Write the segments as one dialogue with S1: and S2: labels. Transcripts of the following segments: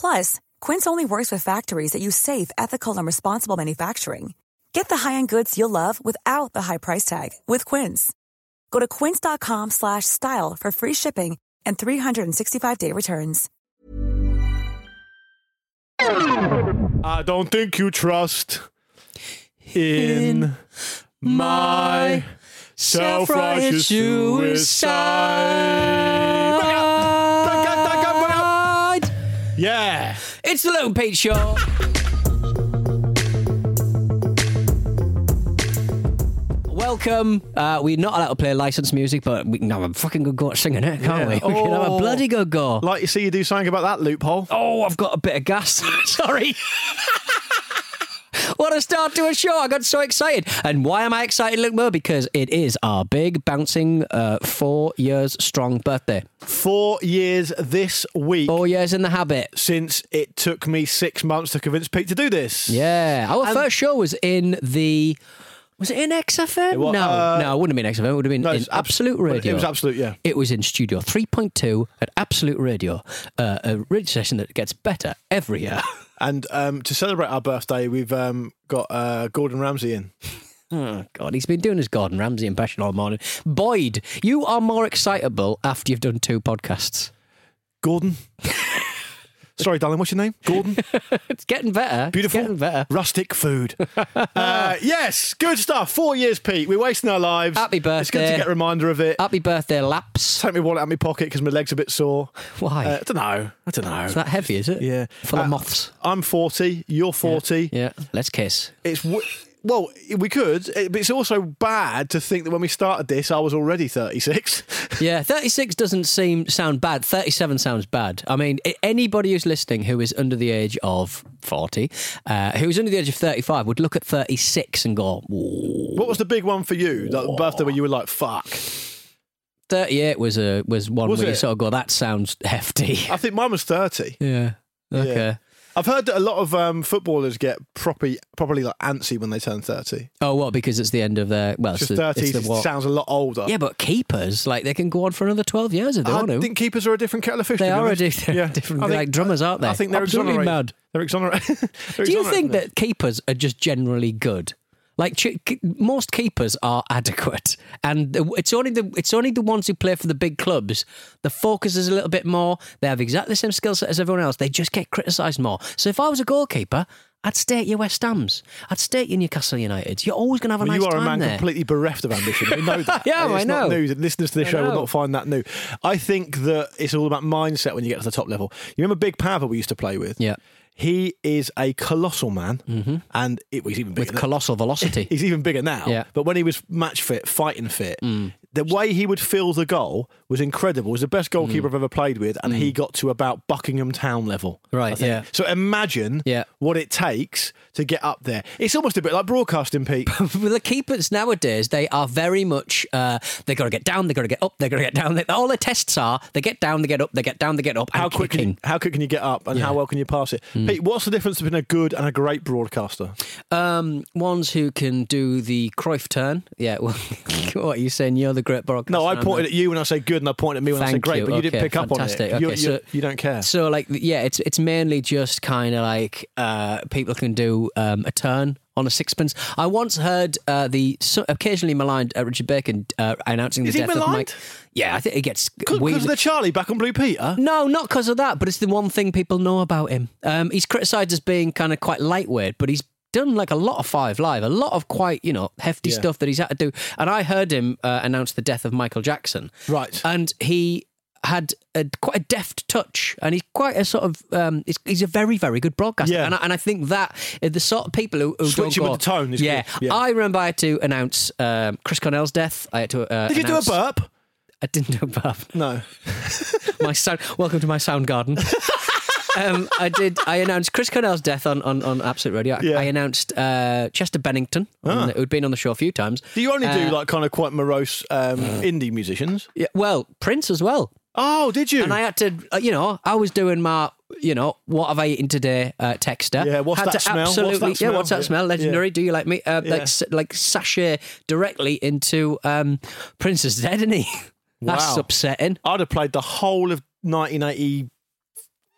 S1: Plus, Quince only works with factories that use safe, ethical, and responsible manufacturing. Get the high-end goods you'll love without the high price tag with Quince. Go to quince.com slash style for free shipping and 365-day returns.
S2: I don't think you trust in my self-righteous suicide. Back
S3: It's the Luke and Pete Show. Welcome. Uh, we're not allowed to play licensed music, but we can have a fucking good go at singing it, can't
S2: Yeah.
S3: we? We can have a
S2: Oh.
S3: bloody good go.
S2: Like you see you do something about that loophole.
S3: Oh, I've got a bit of gas. Sorry. What a start to a show. I got so excited. And why am I excited, Luke Moore? Because it is our big, bouncing, uh, four years strong birthday.
S2: Four years this week
S3: Four years in the habit.
S2: since it took me six months to convince Pete to do this.
S3: Yeah. Our
S2: And-
S3: first show was in the. Was it in XFM?
S2: It
S3: no,
S2: uh,
S3: no, it wouldn't have been XFM. It would have been
S2: No,
S3: in
S2: it's
S3: Absolute Radio.
S2: It was absolute, yeah.
S3: It was in Studio 3.2 at Absolute Radio, uh, a radio session that gets better every year.
S2: And um, to celebrate our birthday, we've um, got uh, Gordon Ramsay in.
S3: Oh, God, he's been doing his Gordon Ramsay impression all morning. Boyd, you are more excitable after you've done two podcasts.
S2: Gordon. Sorry, darling, what's your name? Gordon.
S3: It's getting better.
S2: Beautiful.
S3: It's getting better.
S2: Rustic food. uh, yes, good stuff. Four years, Pete. We're wasting our lives.
S3: Happy birthday.
S2: It's good to get a reminder of it.
S3: Happy birthday, Laps.
S2: Take my wallet out of my pocket because my leg's are a bit sore.
S3: Why?
S2: Uh, I don't know. I don't know.
S3: It's that heavy, is it?
S2: yeah.
S3: Full
S2: Uh,
S3: of moths.
S2: I'm 40. You're 40.
S3: Yeah, let's kiss.
S2: It's w- well, we could, but it's also bad to think that when we started this, I was already 36.
S3: Yeah, 36 doesn't seem sound bad. 37 sounds bad. I mean, anybody who's listening who is under the age of 40, uh, who's under the age of 35 would look at 36 and go, "Ooh."
S2: what was the big one for you? That birthday where you were like, "Fuck."
S3: 38 was a was one
S2: Was
S3: where you sort of go, that sounds hefty.
S2: I think mine was 30.
S3: yeah. Okay.
S2: Yeah. I've heard that a lot of um, footballers get properly, properly like antsy when they turn 30.
S3: Oh, what? Because it's the end of their well, it's
S2: Just
S3: the,
S2: 30
S3: it's the what?
S2: sounds a lot older.
S3: Yeah, but keepers like they can go on for another 12 years if they
S2: I
S3: want to.
S2: I think keepers are a different kettle of fish.
S3: They
S2: to be
S3: are a
S2: honest.
S3: di- they're different,
S2: I think-
S3: like drummers, aren't they?
S2: I think they're
S3: Absolutely
S2: exonerated.
S3: mad.
S2: They're exonerated. They're
S3: Do you
S2: exonerated.
S3: think that keepers are just generally good? Like most keepers are adequate, and it's only the it's only the ones who play for the big clubs. The focus is a little bit more. They have exactly the same skill set as everyone else. They just get criticised more. So if I was a goalkeeper, I'd stay at your West Ham's. I'd stay at your Newcastle United. You're always going to have a
S2: Well,
S3: nice
S2: you are a man
S3: there.
S2: completely bereft of ambition. We know that.
S3: Yeah,
S2: it's
S3: I know.
S2: and Listeners to this
S3: I
S2: show will not find that new. I think that it's all about mindset when you get to the top level. You remember Big Pava we used to play with?
S3: Yeah.
S2: He is a colossal man, and it was even bigger.
S3: with
S2: than-
S3: colossal velocity.
S2: He's even bigger now.
S3: Yeah. Mm.
S2: But when he was match fit, fighting fit, the way he would fill the goal was incredible. He was the best goalkeeper I've ever played with, and he got to about Buckingham Town level.
S3: Mm. Right, yeah.
S2: So imagine
S3: Yeah.
S2: what it takes to get up there. It's almost a bit like broadcasting, Pete.
S3: The keepers nowadays, they are very much uh, they got to get down, they got to get up, they got to get down. They, all their tests are they get down, they get up, they get down, they get up.
S2: how quick can you, how quick can you get up and how well can you pass it?
S3: Mm.
S2: Pete, what's the difference between a good and a great broadcaster?
S3: Um, ones who can do the Cruyff turn. Yeah, well, what are you saying? You're the great broadcaster.
S2: No, I pointed at you when I say good, and I pointed at me when I said great,
S3: you.
S2: but you didn't
S3: Okay,
S2: pick up on it. You-
S3: Okay,
S2: you,
S3: so-
S2: you don't care.
S3: So, like, yeah, it's it's mainly just kind of like uh, people can do um, a turn on a sixpence. I once heard uh, the so occasionally maligned uh, Richard Bacon uh, announcing the
S2: Is he
S3: death of? Mike. Yeah, I think he gets
S2: Because of the Charlie back on Blue Peter?
S3: No, not because of that, but it's the one thing people know about him. Um, he's criticised as being kind of quite lightweight, but he's done like a lot of Five Live, a lot of quite, you know, hefty
S2: Yeah.
S3: stuff that he's had to do. And I heard him uh, announce the death of Michael Jackson.
S2: Right.
S3: And he had a, quite a deft touch, and he's quite a sort of um, he's, he's a very very good broadcaster.
S2: Yeah.
S3: And, I, and I think that the sort of people who, who
S2: Switching
S3: don't
S2: with the tone is
S3: yeah.
S2: good. Yeah.
S3: I remember I had to announce um, Chris Cornell's death. I had to. Uh,
S2: Did you do a burp?
S3: I didn't do a burp.
S2: No.
S3: my sound. Welcome to my sound garden. um, I did. I announced Chris Cornell's death on, on, on Absolute Radio. I-
S2: Yeah. Ah.
S3: I announced uh, Chester Bennington, on who'd been on the show a few times.
S2: Do you only do
S3: Uh,
S2: like kind of quite morose um, indie musicians?
S3: Yeah, well, Prince as well.
S2: Oh, did you?
S3: And I had to, uh, you know, I was doing my, you know, what have I eaten today, uh, texter.
S2: Yeah, what's
S3: had
S2: that
S3: to
S2: smell? What's
S3: Absolutely,
S2: that
S3: yeah,
S2: smell?
S3: what's that
S2: Yeah.
S3: smell? Legendary. Do you like me? Uh,
S2: Yeah.
S3: Like, s- like sachet directly into um, Prince's dead, isn't he? That's
S2: Wow.
S3: upsetting.
S2: I'd have played the whole of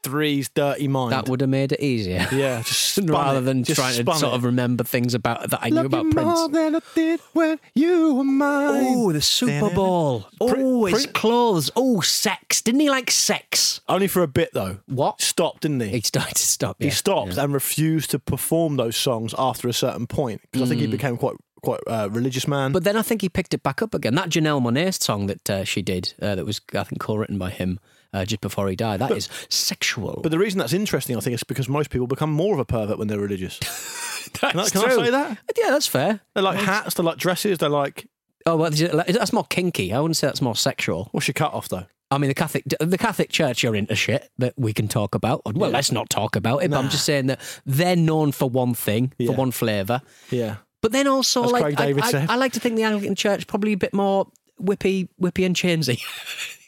S2: 1983's Dirty Mind.
S3: That would have made it easier.
S2: yeah,
S3: Rather than
S2: Just
S3: trying to sort
S2: it.
S3: of remember things about that I
S2: Love
S3: knew about Prince.
S2: more than I did when you were mine.
S3: Oh, the Super Bowl. Oh, his clothes. Oh, sex. Didn't he like sex?
S2: Only for a bit though.
S3: What?
S2: Stopped, didn't he?
S3: He started to stop.
S2: he
S3: yeah.
S2: stopped and refused to perform those songs after a certain point because I think he became quite quite uh, religious man.
S3: Mm. But then I think he picked it back up again. That Janelle Monae song that uh, she did, uh, that was I think co-written by him uh, just before he died. That is sexual.
S2: But the reason that's interesting, I think, is because most people become more of a pervert when they're religious. Can, I, can I say that?
S3: Yeah, that's fair.
S2: They like hats, they like dresses, they like.
S3: Oh, well, that's more kinky. I wouldn't say that's more sexual.
S2: What's your cut off though?
S3: I mean, the Catholic, the Catholic Church are into shit that we can talk about. Well, let's not talk about it. But I'm just saying that they're known for one thing,
S2: Yeah.
S3: for one flavour.
S2: Yeah.
S3: But then also,
S2: As
S3: like,
S2: Craig
S3: I,
S2: David
S3: I-
S2: said.
S3: I like to think the Anglican Church probably a bit more whippy, whippy and chainsy.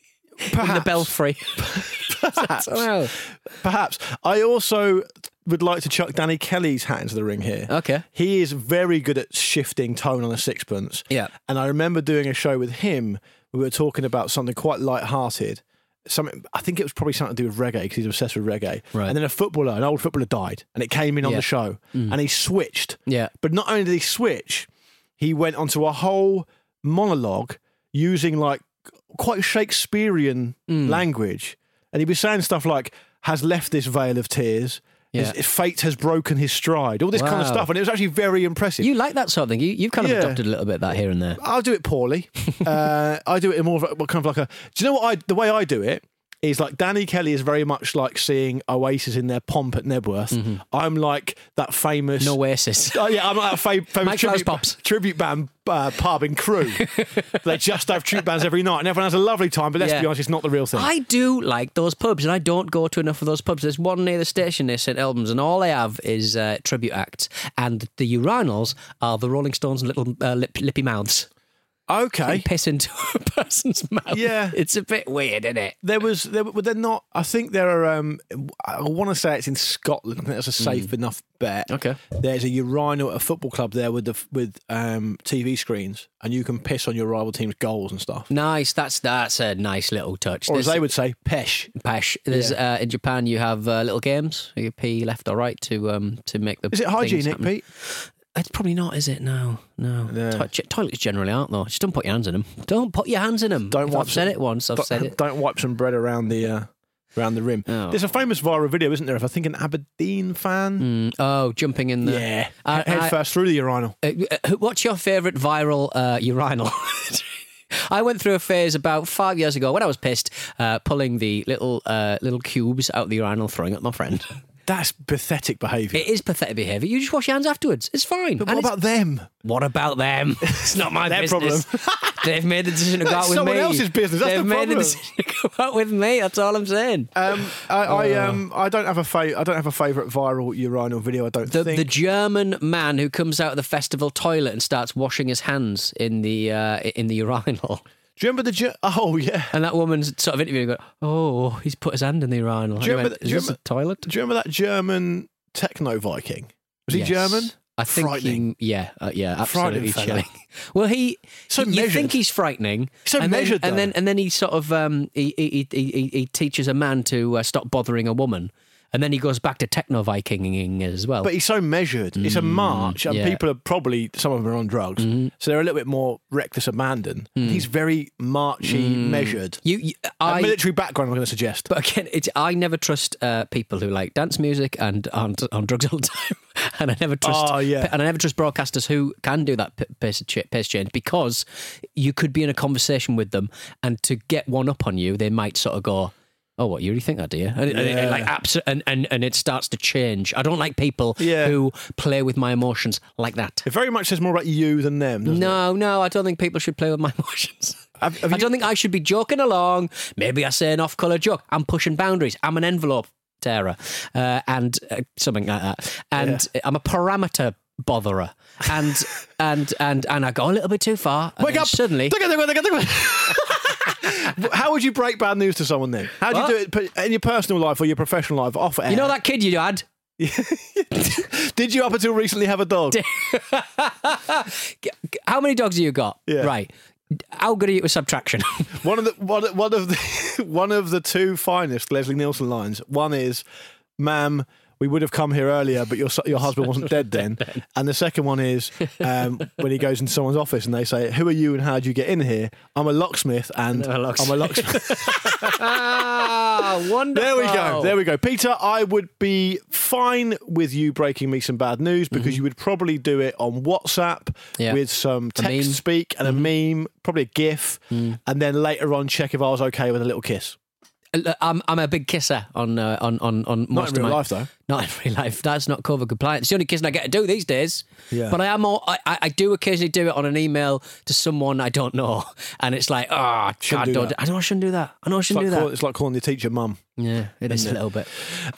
S3: in the
S2: Perhaps.
S3: belfry.
S2: Perhaps.
S3: Well,
S2: Perhaps. I also would like to chuck Danny Kelly's hat into the ring here.
S3: Okay.
S2: He is very good at shifting tone on a sixpence.
S3: Yeah.
S2: And I remember doing a show with him. We were talking about something quite light-hearted. Something I think it was probably something to do with reggae because he's obsessed with reggae.
S3: Right.
S2: And then a footballer, an old footballer, died, and it came in on
S3: Yeah. Mm.
S2: the show, and he switched.
S3: Yeah.
S2: But not only did he switch, he went onto a whole monologue using like quite Shakespearean
S3: Mm.
S2: language, and he'd be saying stuff like "has left this vale of tears."
S3: Yeah.
S2: his fate has broken his stride. All this kind of stuff, and it was actually very impressive.
S3: you like that sort of thing. You, you've kind of
S2: Yeah.
S3: adopted a little bit of that here and there.
S2: I'll do it poorly. uh, I do it in more of a, what kind of like a. Do you know what I? The way I do it is like Danny Kelly is very much like seeing Oasis in their pomp at Knebworth. I'm like that famous.
S3: No Oasis.
S2: Oh yeah, I'm like that fa- famous tribute,
S3: Pops.
S2: tribute band uh, pub in Crewe. they just have tribute bands every night, and everyone has a lovely time. But let's
S3: Yeah.
S2: be honest, it's not the real thing.
S3: I do like those pubs, and I don't go to enough of those pubs. There's one near the station near St Albans, and all I have is uh, tribute acts, and the urinals are the Rolling Stones' and little uh, lip, lippy mouths.
S2: Okay.
S3: piss into a person's mouth.
S2: Yeah.
S3: it's a bit weird, isn't it?
S2: There was, there, they're not. I think there are. Um, I want to say it's in Scotland. I think that's a safe enough bet.
S3: Mm. Okay.
S2: There's a urinal at a football club there with the with um, TV screens, and you can piss on your rival team's goals and stuff.
S3: Nice. That's that's a nice little touch.
S2: Or as
S3: There's-
S2: they would say, pesh.
S3: Pesh. There's uh, in Japan you have uh, little games. You pee left or right to um to make the.
S2: Is it hygienic. Pete?
S3: It's probably not, is it? No, no. Ge- toilets generally aren't though. Just don't put your hands in them. Don't put your hands in them.
S2: Don't
S3: If
S2: wipe
S3: I've said
S2: some-
S3: it once. I've said it.
S2: Don't wipe some bread around the uh, around the rim.
S3: Oh.
S2: There's a famous viral video, isn't there? If I think an Aberdeen fan.
S3: Mm, oh, jumping in the.
S2: Yeah,
S3: I-
S2: head
S3: I-
S2: first through the urinal.
S3: Uh, uh, what's your favourite viral uh, urinal? I went through a phase about five years ago when I was pissed, uh, pulling the little uh, little cubes out of the urinal, throwing at my friend.
S2: That's pathetic behaviour.
S3: It is pathetic behaviour. You just wash your hands afterwards. It's fine.
S2: But
S3: And
S2: what about them?
S3: What about them? It's not my
S2: Their
S3: business. They've made the decision to go out with
S2: someone
S3: me.
S2: else's business. That's
S3: They've
S2: the
S3: made
S2: problem.
S3: the decision to go out with me. That's all I'm saying.
S2: Um, I, I um I don't have a fa- I don't have a favourite viral urinal video. I don't
S3: The,
S2: think.
S3: the German man who comes out of the festival toilet and starts washing his hands in the uh, in the urinal,
S2: Do you remember the? Oh yeah.
S3: and that woman's sort of interviewing, going, "Oh, he's put his hand in the urinal."
S2: Do you remember
S3: went,
S2: the- do you remember-
S3: toilet?
S2: Do you remember that German techno Viking? Was he
S3: Yes.
S2: German?
S3: I think
S2: Frightening.
S3: he, yeah, uh, yeah, absolutely chilling. Well, he,
S2: So
S3: you
S2: measured.
S3: think he's frightening,
S2: So
S3: and
S2: measured,
S3: then, and then and then he sort of um, he, he, he, he, he teaches a man to uh, stop bothering a woman. And then he goes back to techno Vikinging as well.
S2: But he's so measured. It's a march, and
S3: Mm, yeah.
S2: People are probably some of them are on drugs, so they're a little bit more reckless abandon.
S3: Mm.
S2: He's very marchy, measured.
S3: you, you
S2: A
S3: I,
S2: military background, I'm going to suggest.
S3: But again, it's, I never trust uh, people who like dance music and aren't on drugs all the time. and I never trust.
S2: Oh, yeah.
S3: And I never trust broadcasters who can do that pace, pace change because you could be in a conversation with them, and to get one up on you, they might sort of go. Oh, what you really think that, do you? And, and- and, like abs- and, and and it starts to change. I don't like people
S2: Yeah.
S3: who play with my emotions like that.
S2: It very much says more about you than them, doesn't it?
S3: No, no, I don't think people should play with my emotions.
S2: Have- have
S3: I don't think I should be joking along. Maybe I say an off-color joke. I'm pushing boundaries. I'm an envelope tearer, uh, and uh, something like that. And I'm a parameter botherer, and and and and I go a little bit too far.
S2: Wake up!
S3: Suddenly,
S2: How would you break bad news to someone then? How do you do it in your personal life or your professional life off air?
S3: you know that kid you had.
S2: Did you up until recently have a dog?
S3: How many dogs have you got?
S2: Yeah.
S3: Right. How good are you with subtraction?
S2: One of the one, one of the one of the two finest Leslie Nielsen lines. One is, "Ma'am, we would have come here earlier, but your your husband wasn't dead then." And the second one is um, when he goes into someone's office and they say, "Who are you and how did you get in here?" I'm a locksmith, and
S3: a locksmith.
S2: I'm a locksmith.
S3: ah, wonderful.
S2: There we go. There we go. Peter, I would be fine with you breaking me some bad news because you would probably do it on WhatsApp
S3: Mm-hmm. Yeah.
S2: with some
S3: A meme. Mm-hmm.
S2: text speak and a meme, probably a GIF,
S3: Mm.
S2: and then later on check if I was okay with a little kiss.
S3: Uh, I'm I'm a big kisser on uh, on on on most
S2: Not in
S3: of
S2: real
S3: my
S2: life, though.
S3: Not in real life. That's not COVID compliant. It's the only kissing I get to do these days.
S2: Yeah.
S3: But I am all, I, I do occasionally do it on an email to someone I don't know, and it's like, oh, God,
S2: do
S3: don't. I know I shouldn't do that. I know I shouldn't
S2: like,
S3: do
S2: call,
S3: that.
S2: it's like calling your teacher mum.
S3: Yeah, it is a little bit.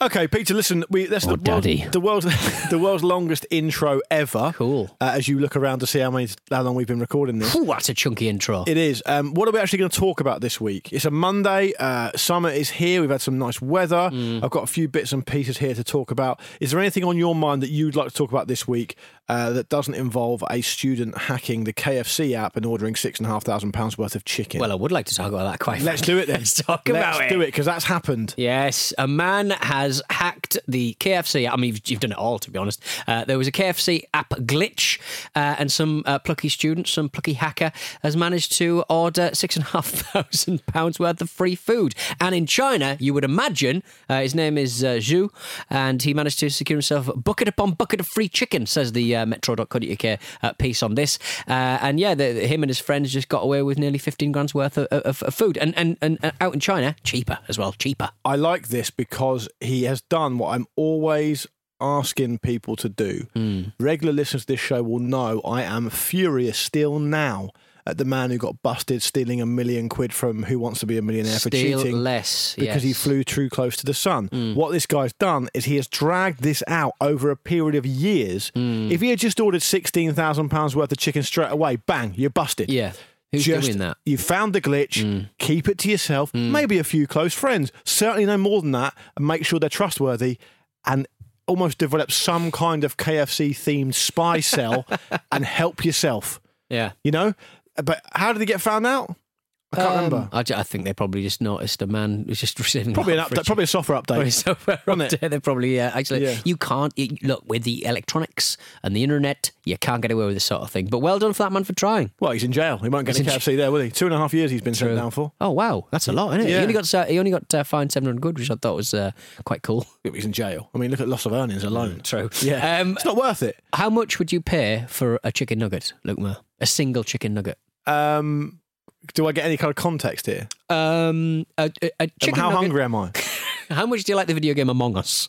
S2: Okay, Peter. Listen, we that's
S3: Or
S2: the, world-
S3: daddy.
S2: the world's the world's longest intro ever.
S3: Cool.
S2: Uh, as you look around to see how many how long we've been recording this.
S3: Ooh, that's a chunky intro.
S2: It is. Um, what are we actually going to talk about this week? It's a Monday. Uh, summer is here. We've had some nice weather.
S3: Mm.
S2: I've got a few bits and pieces here to talk about. Is there anything on your mind that you'd like to talk about this week uh, that doesn't involve a student hacking the KFC app and ordering six and a half thousand pounds worth of chicken?
S3: well, I would like to talk about that quite.
S2: let's
S3: frankly.
S2: do it then.
S3: Let's talk
S2: Let's
S3: about it.
S2: do it because that's happened.
S3: Yes, a man has hacked the KFC. App. I mean, you've, you've done it all, to be honest. Uh, there was a KFC app glitch, uh, and some uh, plucky student, some plucky hacker, has managed to order six and a half thousand pounds worth of free food. And in China, you would imagine, uh, his name is uh, Zhu, and he managed to secure himself bucket upon bucket of free chicken, says the uh, Metro.co.uk uh, piece on this. Uh, and yeah, the, him and his friends just got away with nearly 15 grand's worth of, of, of food. And, and, and uh, out in China, cheaper as well, cheaper.
S2: I like this because he has done what I'm always asking people to do.
S3: Hmm.
S2: Regular listeners to this show will know I am furious still now at the man who got busted stealing a million quid from Who Wants to Be a Millionaire for cheating.
S3: less
S2: Because he
S3: yes. Hmm.
S2: flew too close to the sun. What this guy's done is he has dragged this out over a period of years.
S3: Hmm.
S2: If he had just ordered £16,000 worth of chicken straight away, bang, you're busted.
S3: Yeah. Who's
S2: Just-
S3: doing that?
S2: You found the glitch. Keep it to yourself. Maybe a few close friends. Certainly no more than that. And make sure they're trustworthy. And almost develop some kind of KFC themed spy cell and help yourself.
S3: Yeah.
S2: You know. But how did he get found out? I can't remember.
S3: Um, I, ju- I think they probably just noticed a man who's just receiving
S2: Probably an update. Probably a software
S3: Probably
S2: update.
S3: software
S2: Wasn't it?
S3: update. They probably yeah. Actually,
S2: Yeah.
S3: you can't you, look with the electronics and the internet. You can't get away with this sort of thing. But well done for that man for trying.
S2: Well, he's in jail. He won't get
S3: He's in
S2: KFC there, will he? Two and a half years he's been sent down for.
S3: Oh wow, that's a lot, isn't it?
S2: Yeah.
S3: He only got uh, he only got uh, fined seven hundred quid, which I thought was uh, quite cool.
S2: He's in jail. I mean, look at loss of earnings alone.
S3: True.
S2: Yeah.
S3: Um,
S2: it's not worth it.
S3: how much would you pay for a chicken nugget, Luke Moore? A single chicken nugget.
S2: Um, do I get any kind of context here?
S3: Um, a, a, a
S2: Um,
S3: chicken
S2: how
S3: nugget.
S2: hungry am I?
S3: How much do you like the video game Among Us?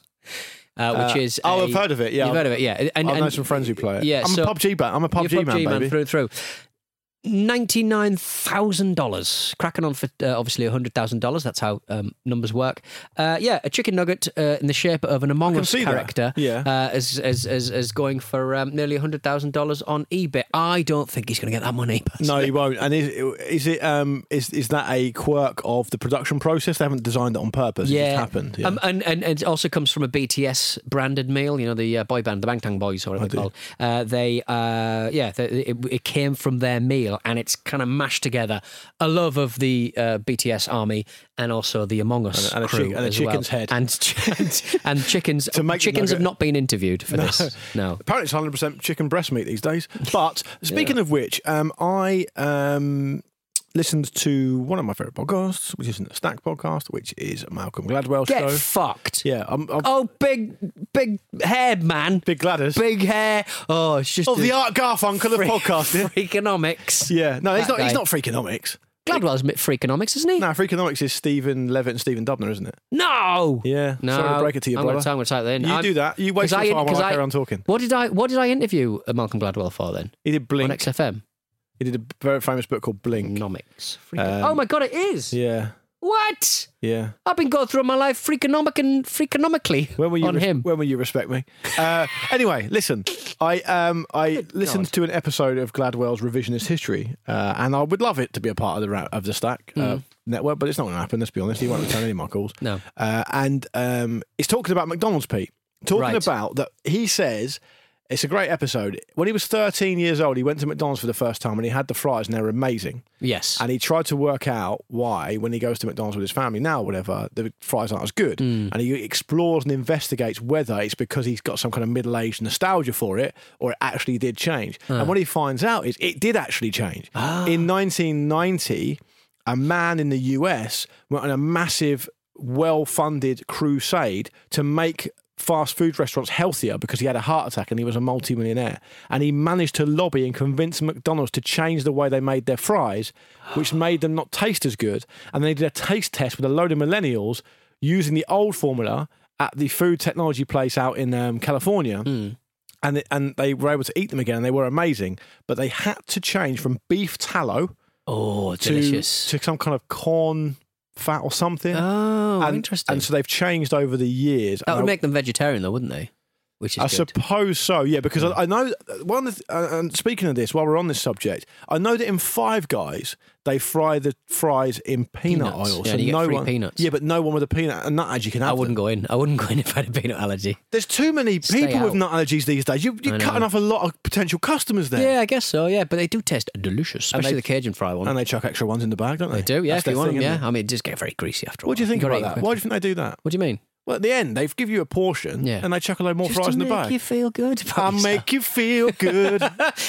S3: Uh, which
S2: Uh,
S3: is
S2: oh,
S3: i
S2: I've heard of it, yeah.
S3: you've heard of it, yeah. And,
S2: I know
S3: and
S2: some friends who play it.
S3: Yeah,
S2: I'm
S3: so-
S2: a PUBG man. I'm a PUBG,
S3: you're
S2: man, baby.
S3: through and through. Ninety-nine thousand dollars, cracking on for uh, obviously hundred thousand dollars. That's how um, numbers work. Uh, yeah, a chicken nugget uh, in the shape of an Among Us
S2: that.
S3: character.
S2: Yeah.
S3: uh, is, is, is, is going for um, nearly hundred thousand dollars on eBay. I don't think he's going to get that money.
S2: No, he won't. And is, is it um is is that a quirk of the production process? They haven't designed it on purpose. It
S3: Yeah,
S2: just happened. Yeah.
S3: Um, and, and and it also comes from a BTS branded meal. You know the uh, boy band, the Bangtan Boys, or whatever they're called. Uh, they, uh, yeah, they, it, it came from their meal. And it's kind of mashed together a love of the uh, BTS army and also the Among Us
S2: And a- and a
S3: crew
S2: chick- and a
S3: as well.
S2: chicken's head.
S3: and and, and chickens.
S2: To make
S3: chickens have not been interviewed for this. No.
S2: Apparently, it's 100% chicken breast meat these days. But speaking of which, um, I um, listened to one of my favourite podcasts, which is the Stack podcast, which is Malcolm Gladwell's
S3: Get
S2: show.
S3: fucked.
S2: yeah, I'm, I'm
S3: Oh, big, big hair, man.
S2: big Gladders.
S3: Big hair. Oh, it's just
S2: Oh, the Art Garfunkel of
S3: freak-
S2: podcasting.
S3: Freakonomics.
S2: Yeah, no, he's
S3: That
S2: not. He's
S3: guy.
S2: not Freakonomics.
S3: Gladwell's a bit Freakonomics, isn't he?
S2: No, Freakonomics is Steven Levitt and Stephen Dubner, isn't it?
S3: No.
S2: Yeah.
S3: No.
S2: Sorry to break it to you,
S3: I'm
S2: brother.
S3: Gonna, I'm going to type that in.
S2: You
S3: I'm-
S2: do that. You waste your time while
S3: 'cause
S2: I carry on talking.
S3: What did I? What did I interview Malcolm Gladwell for then?
S2: He did
S3: On XFM.
S2: He did a very famous book called Blink.
S3: Economics.
S2: Um,
S3: oh my god, it is.
S2: Yeah,
S3: What?
S2: yeah.
S3: I've been going through my life freakonomic and freakonomically
S2: When will you
S3: on
S2: res-
S3: him.
S2: When will you respect me? Uh, anyway, listen. I um I listened to an episode of Gladwell's revisionist history, uh, and I would love it to be a part of the ra- of the Stack uh, network, but it's not going to happen. Let's be honest. He won't return any of my calls.
S3: Mm. No.
S2: Uh, and um, it's talking about McDonald's, Pete. Talking
S3: Right.
S2: about that. He says. It's a great episode. When he was 13 years old, he went to McDonald's for the first time and he had the fries and they were amazing.
S3: Yes.
S2: And he tried to work out why, when he goes to McDonald's with his family now, whatever, the fries aren't as good.
S3: Hmm.
S2: And he explores and investigates whether it's because he's got some kind of middle aged nostalgia for it or it actually did change. And what he finds out is it did actually change.
S3: Ah.
S2: In 1990, a man in the US went on a massive, well funded crusade to make fast food restaurants healthier because he had a heart attack and he was a multi-millionaire. And he managed to lobby and convince McDonald's to change the way they made their fries which made them not taste as good. And they did a taste test with a load of millennials using the old formula at the food technology place out in um, California. And it, and they were able to eat them again and they were amazing. But they had to change from beef tallow
S3: oh,
S2: to,
S3: delicious.
S2: to some kind of corn fat or something
S3: oh,
S2: and,
S3: interesting.
S2: and so they've changed over the years
S3: that would
S2: I-
S3: make them vegetarian, though, wouldn't they? Which is
S2: I
S3: good.
S2: suppose so, yeah. Because I, I know one. Of the, uh, and speaking of this, while we're on this subject, I know that in Five Guys they fry the fries in peanut
S3: Peanuts.
S2: oil,
S3: Yeah,
S2: so no
S3: free
S2: one.
S3: peanuts.
S2: Yeah, but no one with a peanut and nut allergy can have.
S3: I wouldn't
S2: them.
S3: go in. I wouldn't go in if I had a peanut allergy.
S2: There's too many
S3: Stay
S2: people with nut allergies these days. You, you're cutting off a lot of potential customers there.
S3: Yeah, I guess so. Yeah, but they do taste delicious, especially
S2: they-
S3: the Cajun fry one.
S2: And they chuck extra ones in the bag, don't they?
S3: They do, yeah.
S2: That's
S3: if you want them, yeah. I mean, it does get very greasy after.
S2: What do you think about that? Why do you think they do that?
S3: What do you mean?
S2: Well, at the end, they give you a portion,
S3: Yeah.
S2: and they chuck a load more
S3: Just
S2: fries in the bag.
S3: make you feel good.
S2: I'll make you feel good.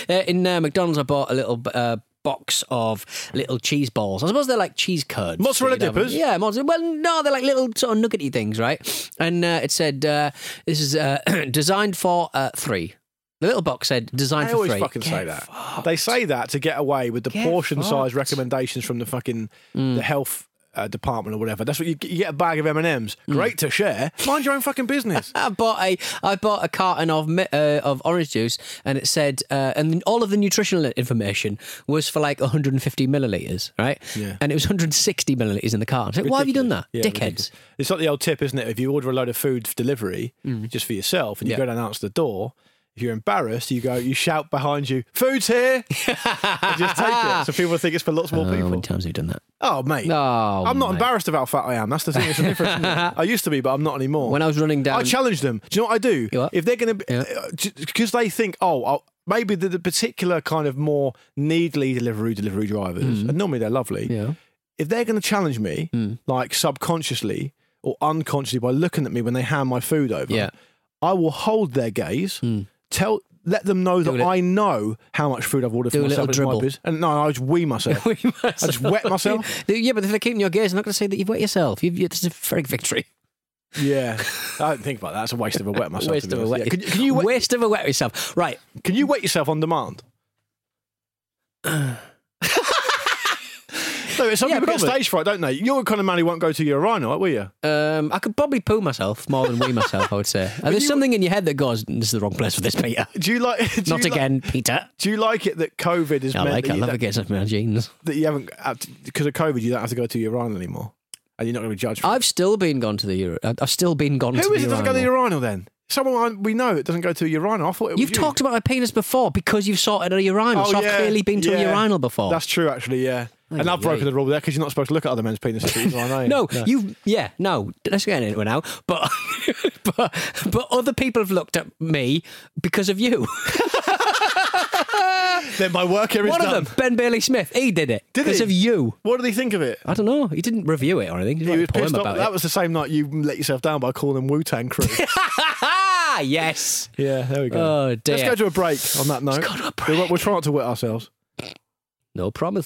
S3: In uh, McDonald's, I bought a little uh, box of little cheese balls. I suppose they're like cheese curds.
S2: Mozzarella dippers?
S3: Yeah, mozzarella. Well, no, they're like little sort of nuggety things, right? And uh, it said uh, this is uh, designed for uh, three. The little box said designed
S2: They
S3: for
S2: always
S3: three.
S2: fucking say that.
S3: fucked.
S2: They say that to get away with the
S3: Get
S2: portion size recommendations from the fucking
S3: Mm.
S2: the health uh, department or whatever. That's what you, get- you get a bag of M and M's.
S3: Mm.
S2: Great to share. Mind your own fucking business.
S3: I bought a I bought a carton of mi- uh, of orange juice, and it said, uh, and all of the nutritional information was for like 150 milliliters, right?
S2: Yeah.
S3: And it was 160 milliliters in the carton. Like, Why have you done that,
S2: Yeah,
S3: dickheads?
S2: ridiculous. It's like the old tip, isn't it? If you order a load of food for delivery just for yourself, and you
S3: Mm. Yeah.
S2: go down and answer the door. If you're embarrassed, you go, you shout behind you, "Food's here!" and just take it, so people think it's for lots more
S3: Oh, how
S2: people.
S3: many times have you done that?
S2: Oh, mate,
S3: Oh,
S2: I'm not
S3: mate.
S2: embarrassed about how fat I am. That's the thing. It's the difference. I used to be, but I'm not anymore.
S3: When I was running down,
S2: I challenge them. Do you know what I do?
S3: You what?
S2: If they're going to,
S3: Yeah.
S2: because they think, oh, I'll, maybe the, the particular kind of more needly delivery delivery drivers, and normally they're lovely.
S3: Mm. yeah,
S2: If they're going to challenge me,
S3: Mm.
S2: like subconsciously or unconsciously by looking at me when they hand my food over,
S3: Yeah. Mm.
S2: I will hold their gaze, tell. Let them know that I know how much food I've ordered
S3: Do
S2: for
S3: a little
S2: myself. It's my
S3: dribble.
S2: biz- And no, I just wee myself. I just wet myself.
S3: yeah, but if they're keeping your gaze, I'm not going to say that you've wet yourself. You've, it's a very victory.
S2: Yeah, I don't think about that. That's a waste of a wet myself.
S3: waste of a wet.
S2: Yeah. Can, can you wet,
S3: waste of a wet yourself? Right.
S2: can you wet yourself on demand? No, some
S3: Yeah,
S2: people get stage fright, don't they? You're the kind of man who won't go to your urinal, will you?
S3: Um, I could probably poo myself more than wee myself. I would say. And there's
S2: you-
S3: something in your head that goes, "This is the wrong place for this, Peter."
S2: Do you like? Do
S3: Not
S2: you like-
S3: again, Peter.
S2: do you like it that COVID has
S3: I like it. I love it. Gets up my jeans.
S2: that you haven't because of COVID you don't have to go to your urinal anymore, and you're not going to be judged. For
S3: I've still been gone to the Euro. I've still been gone to
S2: Who is it that doesn't go to the
S3: urinal.
S2: urinal then? Someone we know that doesn't go to a urinal. I thought it
S3: You've
S2: you.
S3: talked about my penis before because you've sorted a urinal.
S2: Oh,
S3: so
S2: yeah,
S3: I've clearly been to
S2: yeah.
S3: a urinal before.
S2: That's true, actually. Yeah, and I've broken the rule there because you're not supposed to look at other men's penises. at the urinal, you?
S3: no, you. Yeah, no. Let's get into it now. But, but, but other people have looked at me because of you.
S2: then my work here is
S3: One
S2: done.
S3: of them, Ben Bailey Smith, he did it
S2: Did
S3: because of you.
S2: What did he think of it?
S3: I don't know. He didn't review it or anything. He,
S2: He
S3: wrote
S2: was
S3: a poem
S2: pissed off. That
S3: it.
S2: was the same night you let yourself down by calling them Wu Tang Crew.
S3: Yes.
S2: yeah, there we go.
S3: Oh dear.
S2: Let's go to a break on that note.
S3: go to a
S2: We'll,
S3: break.
S2: we'll try not to wet ourselves.
S3: no promise.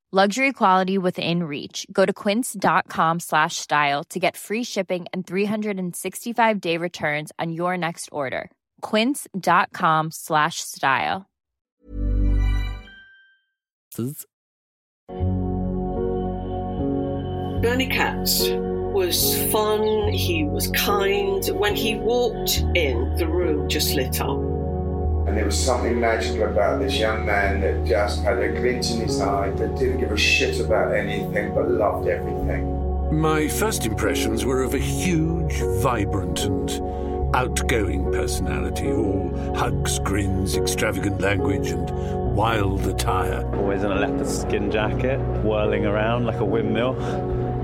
S4: Luxury quality within reach. Go to quince.com slash style to get free shipping and 365 day returns on your next order. Quince.com slash style.
S5: Bernie Katz was fun, he was kind. When he walked in, the room just lit up.
S6: And there was something magical about this young man that just had a glint in his eye, that didn't give a shit about anything but loved everything.
S7: My first impressions were of a huge, vibrant, and outgoing personality, all hugs, grins, extravagant language, and wild attire.
S8: Always in a leopard skin jacket, whirling around like a windmill.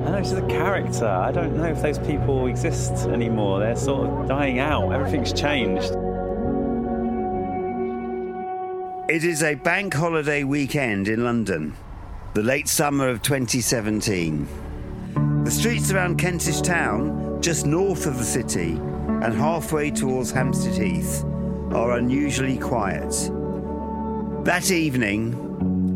S8: I know, he's just a character. I don't know if those people exist anymore. They're sort of dying out. Everything's changed.
S9: It is a bank holiday weekend in London, the late summer of 2017. The streets around Kentish Town, just north of the city and halfway towards Hampstead Heath, are unusually quiet. That evening,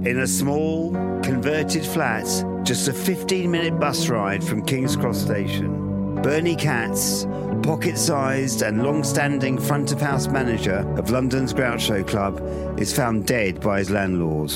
S9: in a small, converted flat, just a 15 minute bus ride from King's Cross Station, Bernie Katz, pocket sized and long standing front of house manager of London's Groucho Club, is found dead by his landlord.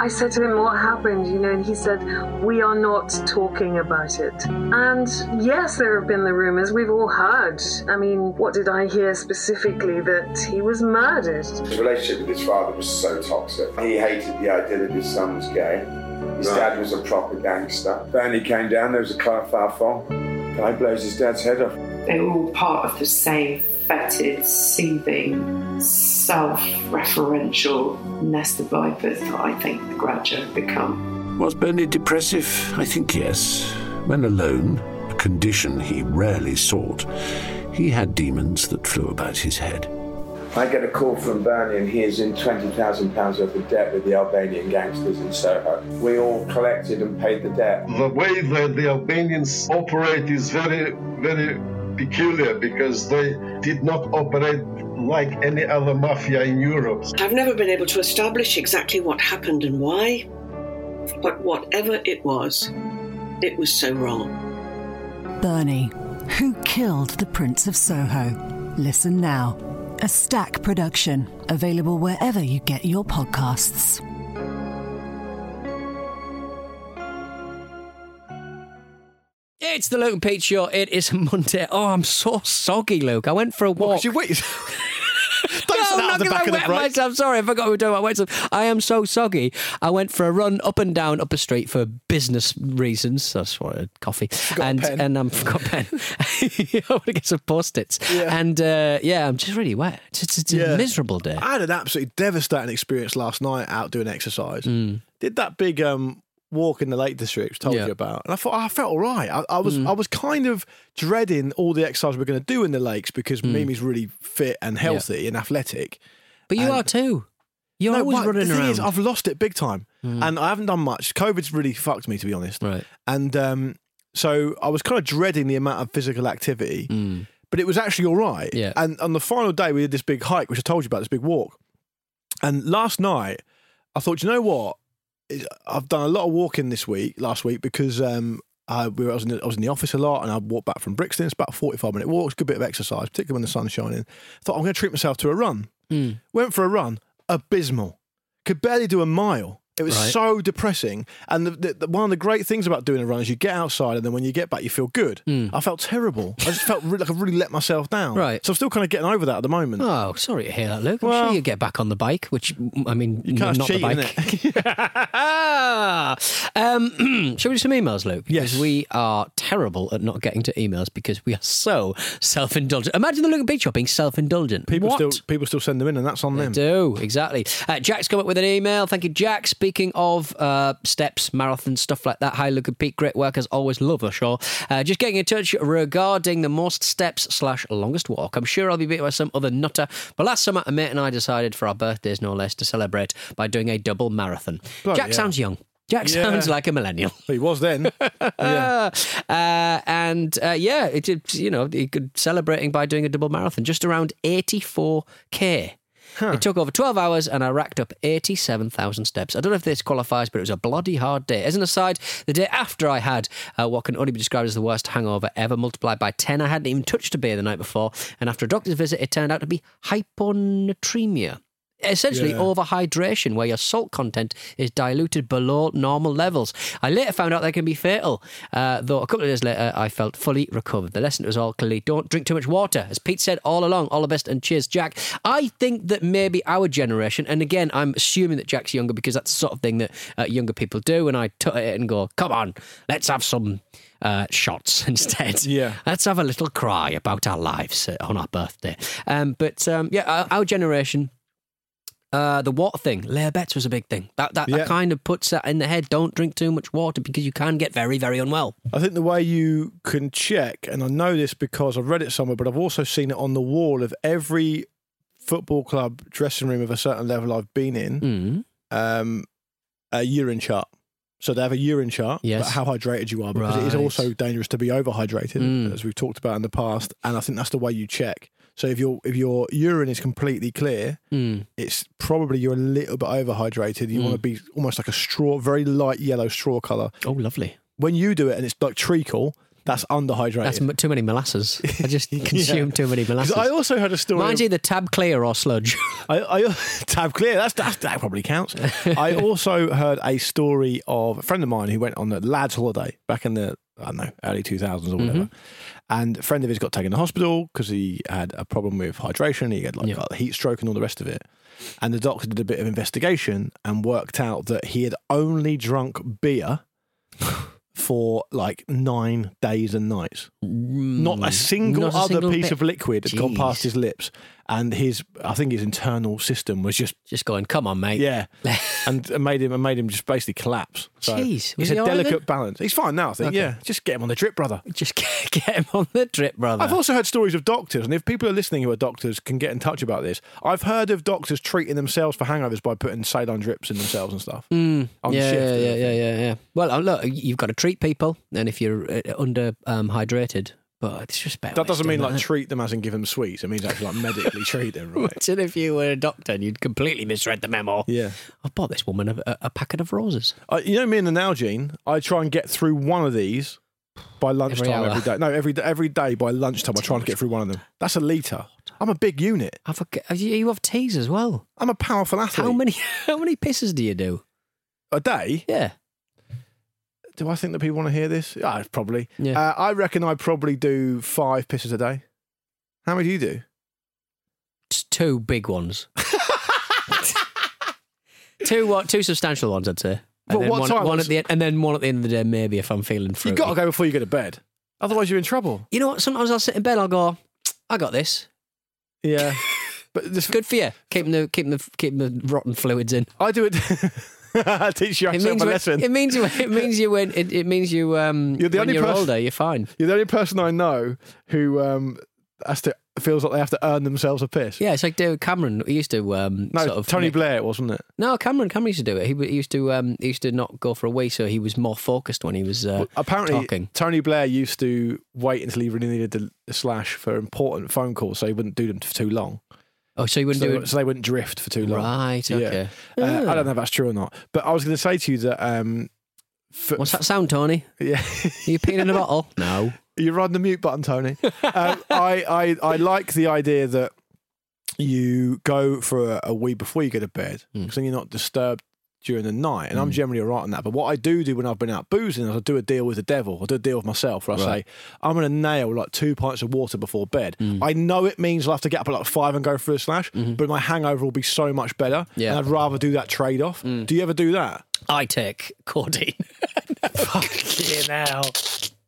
S10: I said to him, What happened? You know, and he said, We are not talking about it. And yes, there have been the rumors we've all heard. I mean, what did I hear specifically? That he was murdered.
S6: His relationship with his father was so toxic. He hated the idea that his son was gay. His dad was a proper gangster. Bernie came down, there was a car far fall. Guy blows his dad's head off.
S11: They're all part of the same fetid, seething, self referential nest of vipers that I think the Groucho have become.
S7: Was Bernie depressive? I think yes. When alone, a condition he rarely sought, he had demons that flew about his head.
S6: I get a call from Bernie and he is in £20,000 worth of debt with the Albanian gangsters in Soho. We all collected and paid the debt.
S12: The way that the Albanians operate is very, very peculiar because they did not operate like any other mafia in Europe.
S5: I've never been able to establish exactly what happened and why, but whatever it was, it was so wrong.
S13: Bernie, who killed the Prince of Soho? Listen now. A stack production, available wherever you get your podcasts.
S3: It's the Luke and Pete Show. It is Monday. Oh, I'm so soggy, Luke. I went for a walk.
S2: What, you wait. that
S3: I'm not going to wet myself. Sorry, I forgot we were talking about wet stuff. I am so soggy. I went for a run up and down up a street for business reasons. That's what a coffee.
S2: Forgot a
S3: and and I'm forgot a pen. I want to get some post-its.
S2: Yeah.
S3: And uh, yeah, I'm just really wet. It's, it's, it's
S2: Yeah.
S3: a miserable day.
S2: I had an absolutely devastating experience last night out doing exercise.
S3: Mm.
S2: Did that big um, walk in the Lake District, told
S3: Yeah.
S2: you about, and I thought I felt all right. I, I was I was kind of dreading all the exercise we're going to do in the lakes because Mimi's really fit and healthy and athletic.
S3: But you
S2: And-
S3: are too. You're
S2: No,
S3: always running
S2: the thing
S3: around.
S2: is, I've lost it big time,
S3: Mm.
S2: and I haven't done much. COVID's really fucked me, to be honest.
S3: Right.
S2: And um, so I was kind of dreading the amount of physical activity,
S3: Mm.
S2: but it was actually all right.
S3: Yeah.
S2: And on the final day, we did this big hike, which I told you about, this big walk. And last night, I thought, you know what? I've done a lot of walking this week, last week, because um, I, we were, I, was in the, I was in the office a lot and I walked back from Brixton. It's about a 45 minute walk. It's a good bit of exercise, particularly when the sun's shining. thought, I'm going to treat myself to a run.
S3: Mm.
S2: Went for a run, abysmal. Could barely do a mile. It was
S3: Right.
S2: so depressing. And the, the, the, one of the great things about doing a run is you get outside and then when you get back, you feel good. I felt terrible. I just felt really, like I really let myself down.
S3: Right.
S2: So I'm still kind of getting over that at the moment.
S3: Oh, sorry to hear that, Luke. I'm
S2: Well-
S3: sure you get back on the bike, which I mean, not
S2: cheat,
S3: the bike. um, shall we do some emails, Luke?
S2: Yes.
S3: Because we are terrible at not getting to emails because we are so self-indulgent. Imagine the Luke Beach being self-indulgent.
S2: People
S3: what?
S2: still people still send them in, and that's on
S3: They
S2: them.
S3: do exactly. Uh, Jack's come up with an email. Thank you, Jack. Speaking of uh, steps, marathons, stuff like that. Hi, Luke and Pete. Great work as always. Love the show. Uh, just getting in touch regarding the most steps slash longest walk. I'm sure I'll be beat by some other nutter. But last summer, a mate and I decided for our birthdays, no less, to celebrate by doing a double marathon.
S2: Bloody
S3: Jack
S2: hell.
S3: sounds young. Jack
S2: Yeah.
S3: sounds like a millennial.
S2: He was then. yeah.
S3: Uh, and uh, yeah, it, it, you know, he could celebrating by doing a double marathon, just around 84k. It took over 12 hours and I racked up 87,000 steps. I don't know if this qualifies, but it was a bloody hard day. As an aside, the day after I had uh, what can only be described as the worst hangover ever, multiplied by 10, I hadn't even touched a beer the night before. And after a doctor's visit, it turned out to be hyponatremia. Essentially,
S2: Yeah.
S3: overhydration, where your salt content is diluted below normal levels. I later found out they can be fatal, uh, though a couple of days later, I felt fully recovered. The lesson was all clearly don't drink too much water. As Pete said all along, all the best and cheers, Jack. I think that maybe our generation, and again, I'm assuming that Jack's younger because that's the sort of thing that uh, younger people do, and I tut it and go, come on, let's have some. Uh, shots instead.
S2: Yeah.
S3: Let's have a little cry about our lives uh, on our birthday. Um, but um, yeah, our, our generation, uh, the water thing, Leah Betts was a big thing. That that,
S2: Yeah.
S3: that kind of puts that in the head. Don't drink too much water because you can get very, very unwell.
S2: I think the way you can check, and I know this because I've read it somewhere, but I've also seen it on the wall of every football club dressing room of a certain level I've been in,
S3: Mm.
S2: um, a urine chart. So they have a urine chart
S3: Yes.
S2: about how hydrated you are because it is also dangerous to be overhydrated,
S3: Mm.
S2: as we've talked about in the past. And I think that's the way you check. So if your if your urine is completely clear,
S3: Mm.
S2: it's probably you're a little bit overhydrated. You want to be almost like a straw, very light yellow straw color.
S3: Oh, lovely.
S2: When you do it and it's like treacle, that's underhydrated.
S3: That's m- too many molasses. I just consume too many molasses.
S2: I also heard a story.
S3: Mine's
S2: of-
S3: either tab clear or sludge.
S2: I, I tab clear. That's, that's that probably counts. I also heard a story of a friend of mine who went on the lads' holiday back in the I don't know early two thousands or whatever, and a friend of his got taken to hospital because he had a problem with hydration. He had like
S3: Yeah.
S2: got a heat stroke and all the rest of it. And the doctor did a bit of investigation and worked out that he had only drunk beer for like nine days and nights. Not a single
S3: Mm. Not a
S2: other
S3: single
S2: piece
S3: bit.
S2: of liquid had gone past his lips, and his I think his internal system was just
S3: Just going, come on, mate.
S2: yeah, and it made him and made him just basically collapse. So
S3: Jeez, was
S2: it's a delicate balance. He's fine now, I think.
S3: Okay.
S2: Yeah, just get him on the drip, brother.
S3: Just get, get him on the drip, brother.
S2: I've also heard stories of doctors, and if people are listening who are doctors can get in touch about this. I've heard of doctors treating themselves for hangovers by putting saline drips in themselves and stuff.
S3: Mm,
S2: on
S3: yeah,
S2: shift,
S3: yeah, yeah, yeah, yeah, yeah. Well, uh, look, you've got to treat people, and if you're uh, under um, hydrated, but it's just better.
S2: That doesn't mean like treat them as in give them sweets. It means actually like medically treat them, right?
S3: Imagine if you were a doctor and you'd completely misread the memo.
S2: Yeah.
S3: I bought this woman a, a, a packet of roses.
S2: Uh, you know me and the Nalgene, I try and get through one of these by lunchtime
S3: hour.
S2: every day. No, every every day by lunchtime I try and get through one of them. That's a litre. I'm a big unit.
S3: I forget. You you have teas as well.
S2: I'm a powerful athlete.
S3: How many? How many pisses do you do?
S2: a day?
S3: Yeah.
S2: Do I think that people want to hear this? Ah, probably.
S3: Yeah.
S2: Uh, I reckon I probably do five pisses a day. How many do you do?
S3: Just two big ones. two what? Two substantial ones, I'd say.
S2: But
S3: And then
S2: what
S3: one,
S2: time
S3: one at the end, and then one at the end of the day, maybe if I'm feeling free.
S2: You
S3: fruity.
S2: got to go before you go to bed. Otherwise, you're in trouble.
S3: You know what? Sometimes I'll sit in bed. I'll go. I got this.
S2: Yeah. But this,
S3: Good for you. Keeping the keeping the keeping the rotten fluids in.
S2: I do it. Teach
S3: It means,
S2: a lesson.
S3: it means you. It means you. When it, it means you. Um,
S2: You're the only
S3: you're
S2: person-
S3: older, you're fine.
S2: You're the only person I know who um, has to feels like they have to earn themselves a piss.
S3: Yeah, it's like David Cameron. He used to um,
S2: No,
S3: sort of
S2: Tony Blair, it wasn't it?
S3: No, Cameron. Cameron used to do it. He, he used to. Um, he used to not go for a wee, so he was more focused when he was uh,
S2: Apparently,
S3: talking.
S2: Tony Blair used to wait until he really needed the slash for important phone calls, so he wouldn't do them for too long.
S3: Oh, so he wouldn't
S2: so,
S3: do it.
S2: so they wouldn't drift for too long.
S3: Right,
S2: Yeah.
S3: okay.
S2: Uh,
S3: Ah.
S2: I don't know if that's true or not, but I was going to say to you that. Um, for,
S3: What's that sound, Tony?
S2: Yeah.
S3: Are you peeing in a bottle? No.
S2: You're riding the mute button, Tony. um, I, I I like the idea that you go for a, a wee before you go to bed
S3: Hmm.
S2: because then you're not disturbed during the night. And I'm generally all right on that. But what I do do when I've been out boozing is I do a deal with the devil. I do a deal with myself where I
S3: Right.
S2: say, I'm going to nail like two pints of water before bed.
S3: Hmm.
S2: I know it means I'll have to get up at like five and go for a slash, but my hangover will be so much better.
S3: Mm-hmm. Yeah.
S2: And I'd rather do that trade off. Do you ever do that?
S3: I take codeine. Fucking hell.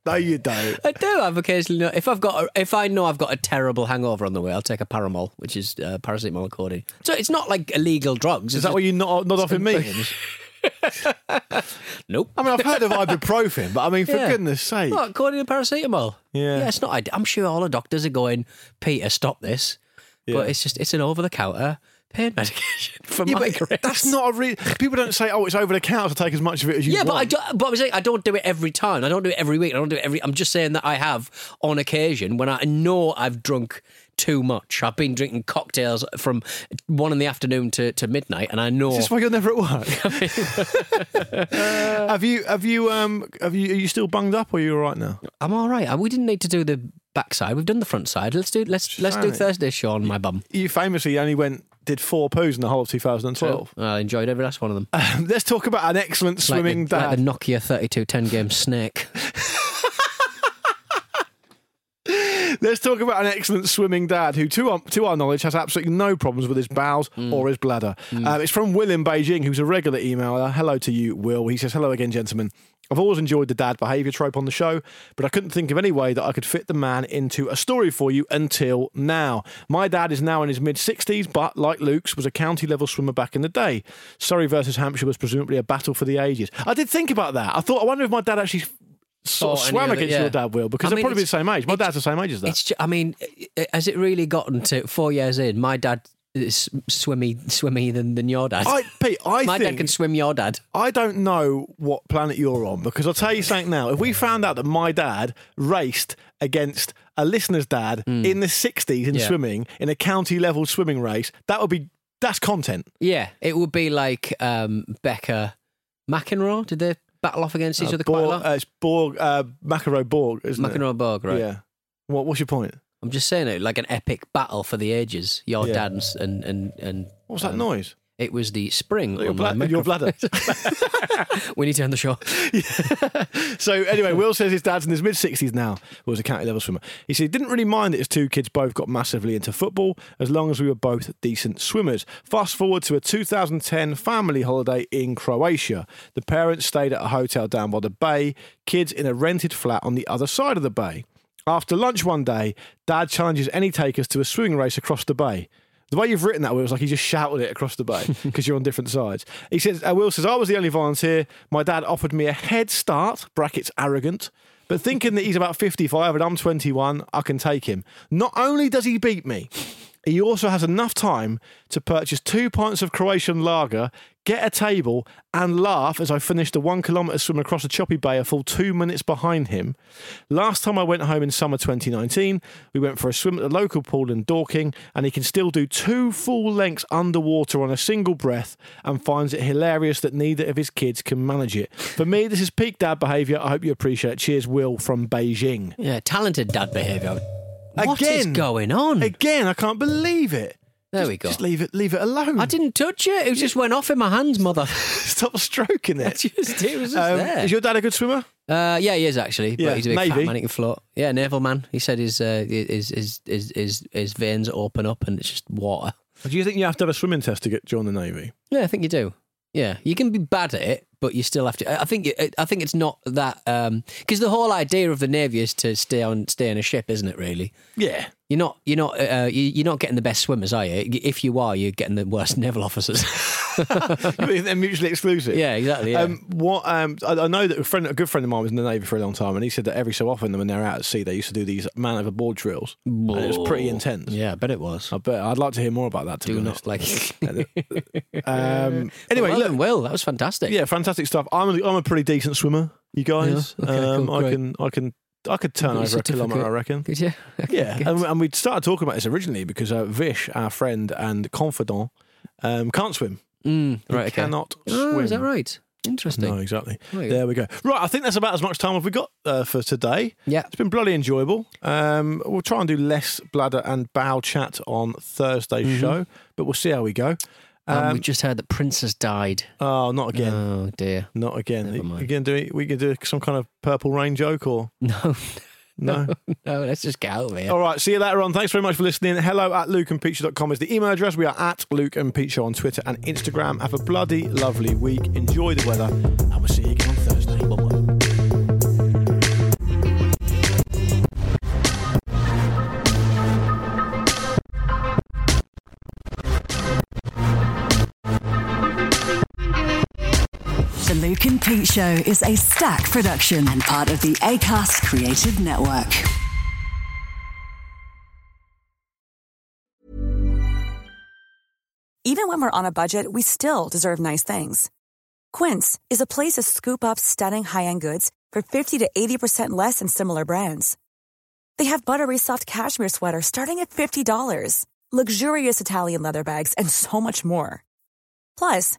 S2: No, you don't.
S3: I do. I've occasionally know, if I've got a, if I know I've got a terrible hangover on the way, I'll take a Paramol, which is uh, paracetamol and codeine. So it's not like illegal drugs.
S2: Is that what you not off in meetings?
S3: Nope.
S2: I mean, I've heard of ibuprofen, but I mean, for
S3: Yeah.
S2: goodness sake.
S3: What, codeine and paracetamol?
S2: Yeah.
S3: Yeah, it's not. I'm sure all the doctors are going, Peter, stop this.
S2: Yeah.
S3: But it's just it's an over the counter pain medication for
S2: Yeah,
S3: migraines.
S2: that's not a real. People don't say, "Oh, it's over the counter." Take as much of it as you
S3: yeah,
S2: want.
S3: but I don't. But I'm saying I don't do it every time. I don't do it every week. I don't do it every. I'm just saying that I have on occasion when I know I've drunk too much. I've been drinking cocktails from one in the afternoon to, to midnight, and I know.
S2: Is this why you're never at work? have you? Have you? Um. Have you? Are you still bunged up, or are you all right now?
S3: I'm all right. We didn't need to do the backside. We've done the front side. Let's do let's let's do
S2: saying.
S3: Thursday's show on my bum.
S2: You famously only went did four poos in the whole of 2012.
S3: I enjoyed every last one of them.
S2: Um, let's talk about an excellent swimming
S3: like the,
S2: dad.
S3: like the Nokia 3210 game Snake.
S2: Let's talk about an excellent swimming dad who, to our, to our knowledge, has absolutely no problems with his bowels
S3: Mm.
S2: or his bladder. Um, it's from Will in Beijing, who's a regular emailer. Hello to you, Will. He says, Hello again, gentlemen. I've always enjoyed the dad behaviour trope on the show, but I couldn't think of any way that I could fit the man into a story for you until now. My dad is now in his mid 60s, but like Luke's, was a county level swimmer back in the day. Surrey versus Hampshire was presumably a battle for the ages. I did think about that. I thought, I wonder if my dad actually sort of
S3: oh, Thought
S2: swam
S3: it,
S2: against
S3: yeah.
S2: your dad, Will, because
S3: I
S2: they're
S3: mean,
S2: probably the same age. My dad's the same age as that.
S3: I mean, has it really gotten to four years in? My dad swimmy, swimmy than, than your dad.
S2: I, Pete, I
S3: My
S2: think
S3: dad can swim your dad.
S2: I don't know what planet you're on because I'll tell you something now. If we found out that my dad raced against a listener's dad in the 60s in.
S3: Yeah.
S2: swimming in a county level swimming race, that would be that's content.
S3: Yeah, it would be like um, Becker McEnroe. Did they battle off against each
S2: Uh,
S3: other quite a
S2: Borg,
S3: lot?
S2: uh, it's Borg, uh, McEnroe Borg, isn't it?
S3: McEnroe Borg, right?
S2: Yeah. What, what's your point?
S3: I'm just saying it like an epic battle for the ages. Your
S2: Yeah.
S3: dad's and and and.
S2: What was that
S3: um,
S2: noise?
S3: It was the spring.
S2: Your, bla- your bladder.
S3: we need to end the show.
S2: so anyway, Will says his dad's in his mid 60s now, was a county level swimmer. He said he didn't really mind that his two kids both got massively into football as long as we were both decent swimmers. Fast forward to a 2010 family holiday in Croatia. The parents stayed at a hotel down by the bay, kids in a rented flat on the other side of the bay. After lunch one day, dad challenges any takers to a swimming race across the bay. The way you've written that, Will, was like he just shouted it across the bay because you're on different sides. He says, uh, Will says, I was the only volunteer. My dad offered me a head start, brackets arrogant, but thinking that he's about 55 and I'm 21, I can take him. Not only does he beat me, he also has enough time to purchase two pints of Croatian lager, get a table, and laugh as I finish the one kilometre swim across a choppy bay a full two minutes behind him. Last time I went home in summer 2019, we went for a swim at the local pool in Dorking, and he can still do two full lengths underwater on a single breath and finds it hilarious that neither of his kids can manage it. For me, this is peak dad behaviour. I hope you appreciate it. Cheers, Will from Beijing.
S3: Yeah, talented dad behaviour. What is
S2: Again.
S3: going on?
S2: Again, I can't believe it.
S3: There we go.
S2: Just leave it, leave it alone.
S3: I didn't touch it. It just went off in my hands, mother.
S2: Stop stroking it.
S3: just, it was just
S2: Um,
S3: there.
S2: is your dad a good swimmer?
S3: Uh, yeah, he is actually.
S2: Yeah,
S3: but he's a big
S2: Navy.
S3: fat man. He can float. Yeah, naval man. He said his uh, his, his his his his veins open up and it's just water.
S2: Do you think you have to have a swimming test to get join the navy?
S3: Yeah, I think you do. Yeah, you can be bad at it, but you still have to. I think I think it's not that because the whole idea of the navy is to stay on stay on a ship, isn't it? Really,
S2: Yeah.
S3: You're not you're not uh, you- you're not getting the best swimmers, are you? If you are, you're getting the worst naval officers.
S2: They're mutually exclusive.
S3: yeah, exactly. Yeah.
S2: Um, what um, I, I know that a friend, a good friend of mine was in the navy for a long time, and he said that every so often when they're out at sea, they used to do these man overboard drills, and it was pretty intense.
S3: yeah, I bet it was.
S2: I bet I'd like to hear more about that. To
S3: Do
S2: be
S3: not
S2: honest,
S3: like.
S2: um, anyway,
S3: well
S2: look,
S3: Will, that was fantastic.
S2: yeah, fantastic stuff. I'm a, I'm a pretty decent swimmer. You guys,
S3: Yeah, okay,
S2: um,
S3: cool,
S2: I can I can I could turn over a kilometre. I reckon.
S3: Could you? Okay,
S2: Yeah, and, and we started talking about this originally because uh, Vish, our friend and confidant, um, can't swim.
S3: Mm, right, okay.
S2: cannot
S3: Oh,
S2: swim.
S3: is that right? Interesting.
S2: No, exactly.
S3: Right.
S2: There we go. Right, I think that's about as much time as we got uh, for today.
S3: Yeah.
S2: It's been bloody enjoyable. Um, we'll try and do less bladder and bowel chat on Thursday's
S3: Mhm.
S2: show, but we'll see how we go.
S3: Um, we just heard that Prince has died.
S2: oh, not again.
S3: Oh dear.
S2: Not again.
S3: Never mind.
S2: We can do it. We can do some kind of purple rain joke or
S3: No,
S2: no.
S3: no. Let's just get out of here.
S2: All right, see you later on. Thanks very much for listening. Hello at lukeandpeteshow.com is the email address. We are at Luke and Show on Twitter and Instagram. Have a bloody lovely week. Enjoy the weather,
S13: Luke and Pete Show is an Acast production and part of the ACAST Creative Network.
S1: Even when we're on a budget, we still deserve nice things. Quince is a place to scoop up stunning high-end goods for 50 to 80% less than similar brands. They have buttery soft cashmere sweaters starting at $50, luxurious Italian leather bags, and so much more. Plus,